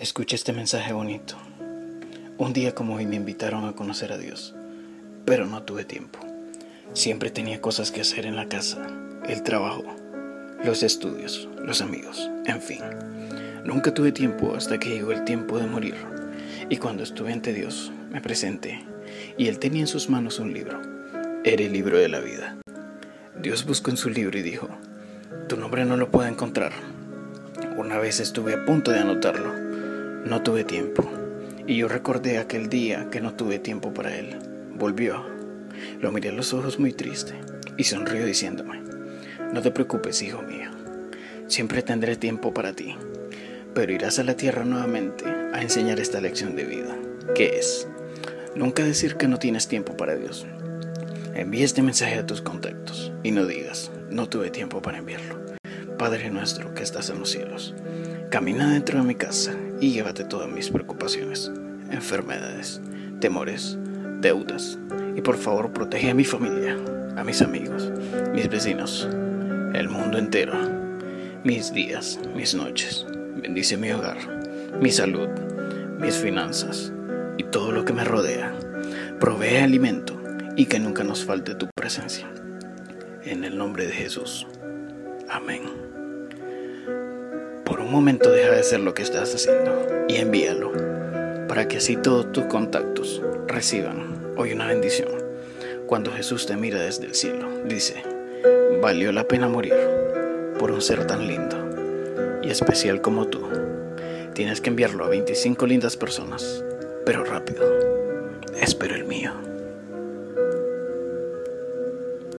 Escucha este mensaje bonito. Un día como hoy me invitaron a conocer a Dios, pero no tuve tiempo. Siempre tenía cosas que hacer en la casa, el trabajo, los estudios, los amigos, en fin. Nunca tuve tiempo hasta que llegó el tiempo de morir. Y cuando estuve ante Dios, me presenté y Él tenía en sus manos un libro. Era el libro de la vida. Dios buscó en su libro y dijo, tu nombre no lo puedo encontrar. Una vez estuve a punto de anotarlo no tuve tiempo. Y yo recordé aquel día que no tuve tiempo para él. Volvió. Lo miré a los ojos muy triste y sonrió diciéndome, no te preocupes, hijo mío. Siempre tendré tiempo para ti. Pero irás a la tierra nuevamente a enseñar esta lección de vida. ¿Qué es? Nunca decir que no tienes tiempo para Dios. Envía este mensaje a tus contactos y no digas, no tuve tiempo para enviarlo. Padre nuestro que estás en los cielos, camina dentro de mi casa y llévate todas mis preocupaciones, enfermedades, temores, deudas. Y por favor protege a mi familia, a mis amigos, mis vecinos, el mundo entero, mis días, mis noches. Bendice mi hogar, mi salud, mis finanzas y todo lo que me rodea. Provee alimento y que nunca nos falte tu presencia. En el nombre de Jesús. Amén. Momento deja de hacer lo que estás haciendo y envíalo para que así todos tus contactos reciban hoy una bendición. Cuando Jesús te mira desde el cielo, dice, valió la pena morir por un ser tan lindo y especial como tú. Tienes que enviarlo a 25 lindas personas, pero rápido. Espero el mío.